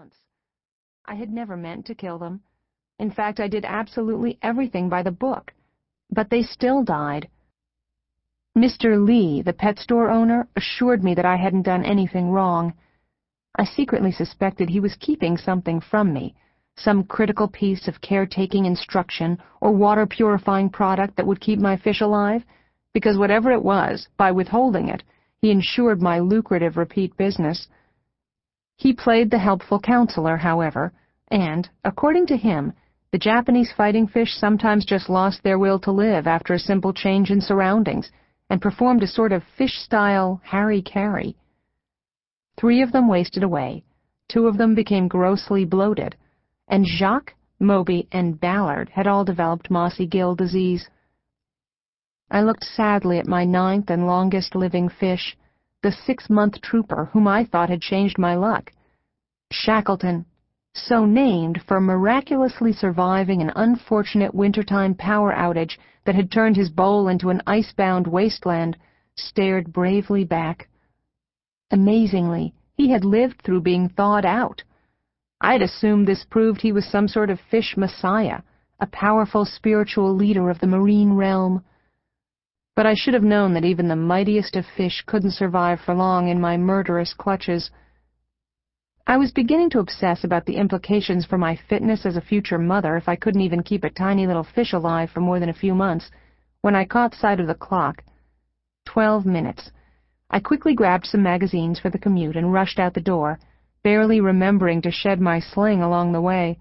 months. I had never meant to kill them. In fact, I did absolutely everything by the book. But they still died. Mr. Lee, the pet store owner, assured me that I hadn't done anything wrong. I secretly suspected he was keeping something from me, some critical piece of caretaking instruction or water purifying product that would keep my fish alive, because whatever it was, by withholding it, he ensured my lucrative repeat business. He played the helpful counselor, however, and, according to him, the Japanese fighting fish sometimes just lost their will to live after a simple change in surroundings and performed a sort of fish-style hara-kiri. Three of them wasted away, two of them became grossly bloated, and Jacques, Moby, and Ballard had all developed mossy gill disease. I looked sadly at my ninth and longest living fish, the six-month trooper whom I thought had changed my luck. Shackleton, so named for miraculously surviving an unfortunate wintertime power outage that had turned his bowl into an ice-bound wasteland, stared bravely back. Amazingly, he had lived through being thawed out. I'd assumed this proved he was some sort of fish messiah, a powerful spiritual leader of the marine realm but I should have known that even the mightiest of fish couldn't survive for long in my murderous clutches. I was beginning to obsess about the implications for my fitness as a future mother if I couldn't even keep a tiny little fish alive for more than a few months, when I caught sight of the clock. Twelve minutes. I quickly grabbed some magazines for the commute and rushed out the door, barely remembering to shed my sling along the way.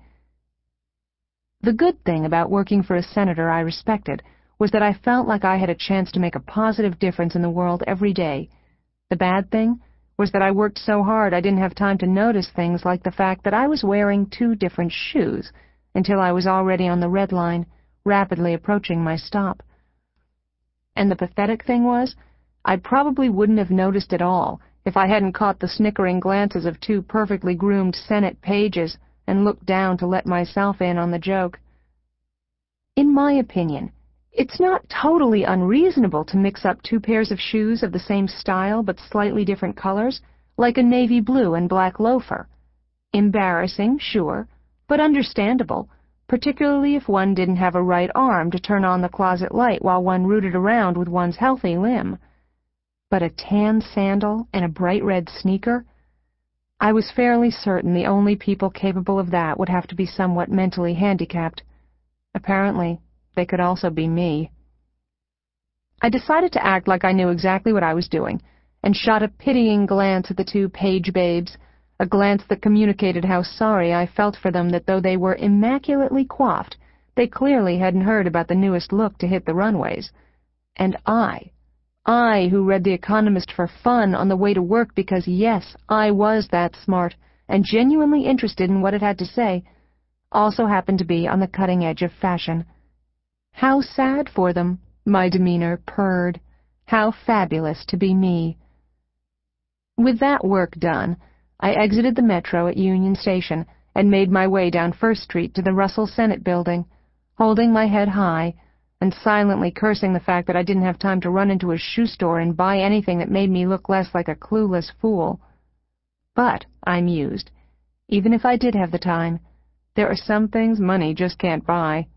The good thing about working for a senator I respected was that I felt like I had a chance to make a positive difference in the world every day. The bad thing was that I worked so hard I didn't have time to notice things like the fact that I was wearing two different shoes until I was already on the red line, rapidly approaching my stop. And the pathetic thing was, I probably wouldn't have noticed at all if I hadn't caught the snickering glances of two perfectly groomed Senate pages and looked down to let myself in on the joke. In my opinion, it's not totally unreasonable to mix up two pairs of shoes of the same style but slightly different colors, like a navy blue and black loafer. Embarrassing, sure, but understandable, particularly if one didn't have a right arm to turn on the closet light while one rooted around with one's healthy limb. But a tan sandal and a bright red sneaker? I was fairly certain the only people capable of that would have to be somewhat mentally handicapped. Apparently, they could also be me. I decided to act like I knew exactly what I was doing, and shot a pitying glance at the two page babes, a glance that communicated how sorry I felt for them that though they were immaculately coiffed, they clearly hadn't heard about the newest look to hit the runways. And I, I who read The Economist for fun on the way to work because, yes, I was that smart and genuinely interested in what it had to say, also happened to be on the cutting edge of fashion. How sad for them, my demeanor purred. How fabulous to be me. With that work done, I exited the metro at Union Station and made my way down First Street to the Russell Senate building, holding my head high and silently cursing the fact that I didn't have time to run into a shoe store and buy anything that made me look less like a clueless fool. But, I mused, even if I did have the time, there are some things money just can't buy.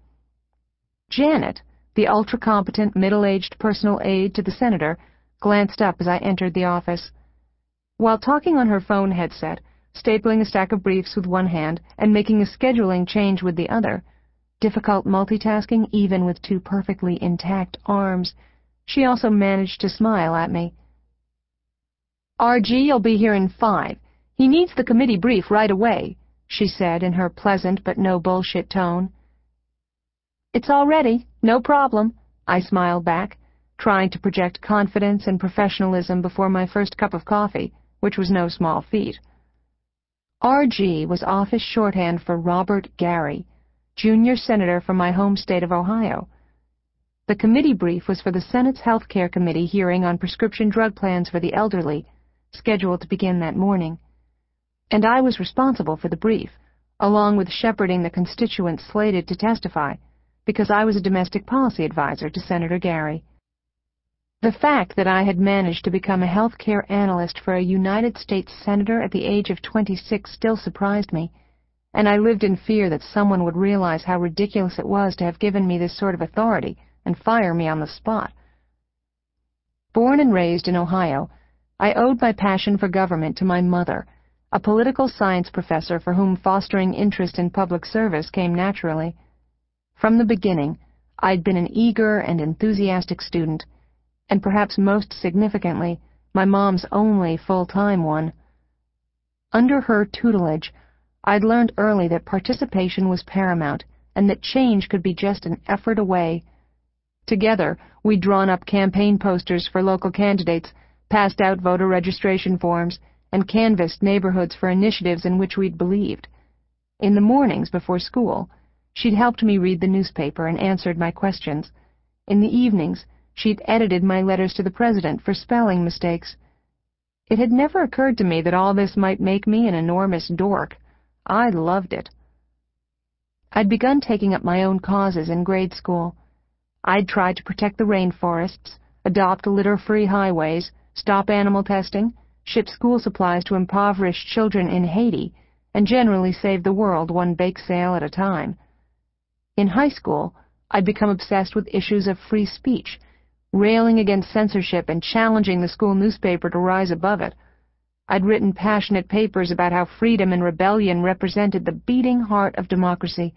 Janet, the ultra-competent, middle-aged personal aide to the senator, glanced up as I entered the office. While talking on her phone headset, stapling a stack of briefs with one hand and making a scheduling change with the other, difficult multitasking even with two perfectly intact arms, she also managed to smile at me. RG, you'll be here in five. He needs the committee brief right away, she said in her pleasant but no bullshit tone. It's all ready. No problem, I smiled back, trying to project confidence and professionalism before my first cup of coffee, which was no small feat. RG was office shorthand for Robert Gary, junior senator from my home state of Ohio. The committee brief was for the Senate's Health Care Committee hearing on prescription drug plans for the elderly, scheduled to begin that morning. And I was responsible for the brief, along with shepherding the constituents slated to testify because I was a domestic policy advisor to Senator Gary. The fact that I had managed to become a health care analyst for a United States senator at the age of 26 still surprised me, and I lived in fear that someone would realize how ridiculous it was to have given me this sort of authority and fire me on the spot. Born and raised in Ohio, I owed my passion for government to my mother, a political science professor for whom fostering interest in public service came naturally. From the beginning, I'd been an eager and enthusiastic student, and perhaps most significantly, my mom's only full-time one. Under her tutelage, I'd learned early that participation was paramount and that change could be just an effort away. Together, we'd drawn up campaign posters for local candidates, passed out voter registration forms, and canvassed neighborhoods for initiatives in which we'd believed. In the mornings before school, she'd helped me read the newspaper and answered my questions. In the evenings, she'd edited my letters to the president for spelling mistakes. It had never occurred to me that all this might make me an enormous dork. I loved it. I'd begun taking up my own causes in grade school. I'd tried to protect the rainforests, adopt litter-free highways, stop animal testing, ship school supplies to impoverished children in Haiti, and generally save the world one bake sale at a time. In high school, I'd become obsessed with issues of free speech, railing against censorship and challenging the school newspaper to rise above it. I'd written passionate papers about how freedom and rebellion represented the beating heart of democracy.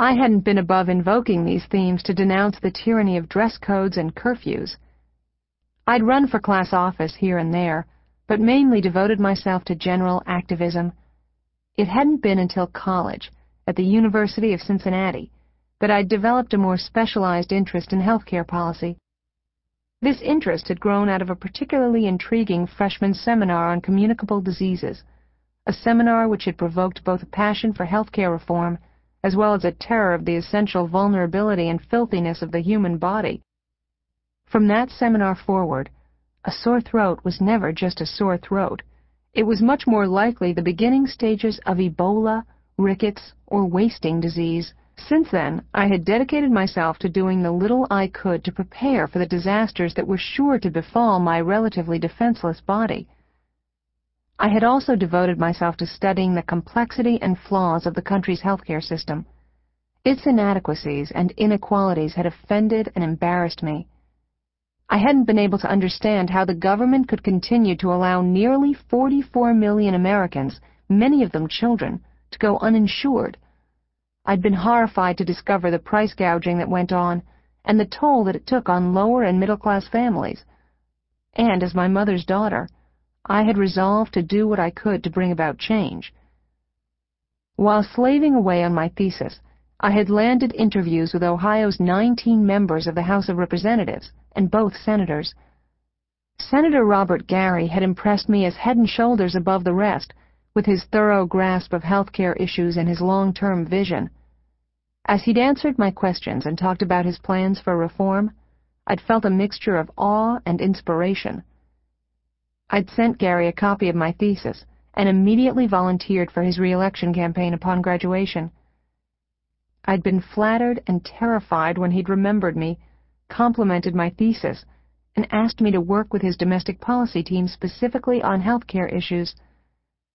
I hadn't been above invoking these themes to denounce the tyranny of dress codes and curfews. I'd run for class office here and there, but mainly devoted myself to general activism. It hadn't been until college, at the University of Cincinnati, that I'd developed a more specialized interest in healthcare policy. This interest had grown out of a particularly intriguing freshman seminar on communicable diseases, a seminar which had provoked both a passion for healthcare reform as well as a terror of the essential vulnerability and filthiness of the human body. From that seminar forward, a sore throat was never just a sore throat. It was much more likely the beginning stages of Ebola, rickets, or wasting disease. Since then, I had dedicated myself to doing the little I could to prepare for the disasters that were sure to befall my relatively defenseless body. I had also devoted myself to studying the complexity and flaws of the country's healthcare system. Its inadequacies and inequalities had offended and embarrassed me. I hadn't been able to understand how the government could continue to allow nearly 44 million Americans, many of them children, to go uninsured I'd been horrified to discover the price gouging that went on and the toll that it took on lower and middle-class families. And as my mother's daughter, I had resolved to do what I could to bring about change. While slaving away on my thesis, I had landed interviews with Ohio's 19 members of the House of Representatives and both senators. Senator Robert Gary had impressed me as head and shoulders above the rest with his thorough grasp of healthcare issues and his long-term vision. As he'd answered my questions and talked about his plans for reform, I'd felt a mixture of awe and inspiration. I'd sent Gary a copy of my thesis and immediately volunteered for his reelection campaign upon graduation. I'd been flattered and terrified when he'd remembered me, complimented my thesis, and asked me to work with his domestic policy team specifically on healthcare issues.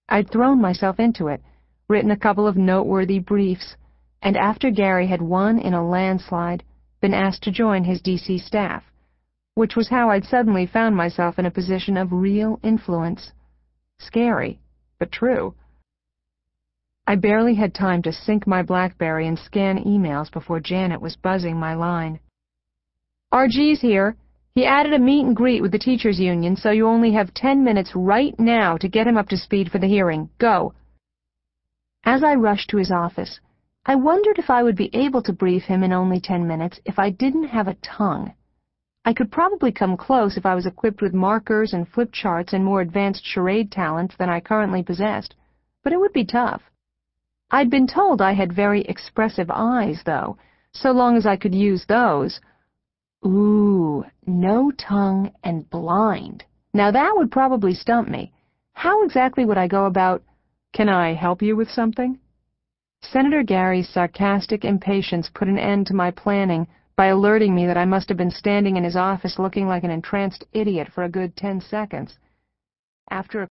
I'd thrown myself into it, written a couple of noteworthy briefs, and after Gary had won in a landslide, been asked to join his D.C. staff, which was how I'd suddenly found myself in a position of real influence. Scary, but true. I barely had time to sync my BlackBerry and scan emails before Janet was buzzing my line. RG's here. He added a meet and greet with the teachers' union, so you only have ten minutes right now to get him up to speed for the hearing. Go. As I rushed to his office, I wondered if I would be able to brief him in only ten minutes if I didn't have a tongue. I could probably come close if I was equipped with markers and flip charts and more advanced charade talent than I currently possessed, but it would be tough. I'd been told I had very expressive eyes, though, so long as I could use those, Ooh, no tongue and blind. Now that would probably stump me. How exactly would I go about, can I help you with something? Senator Gary's sarcastic impatience put an end to my planning by alerting me that I must have been standing in his office looking like an entranced idiot for a good ten seconds. After a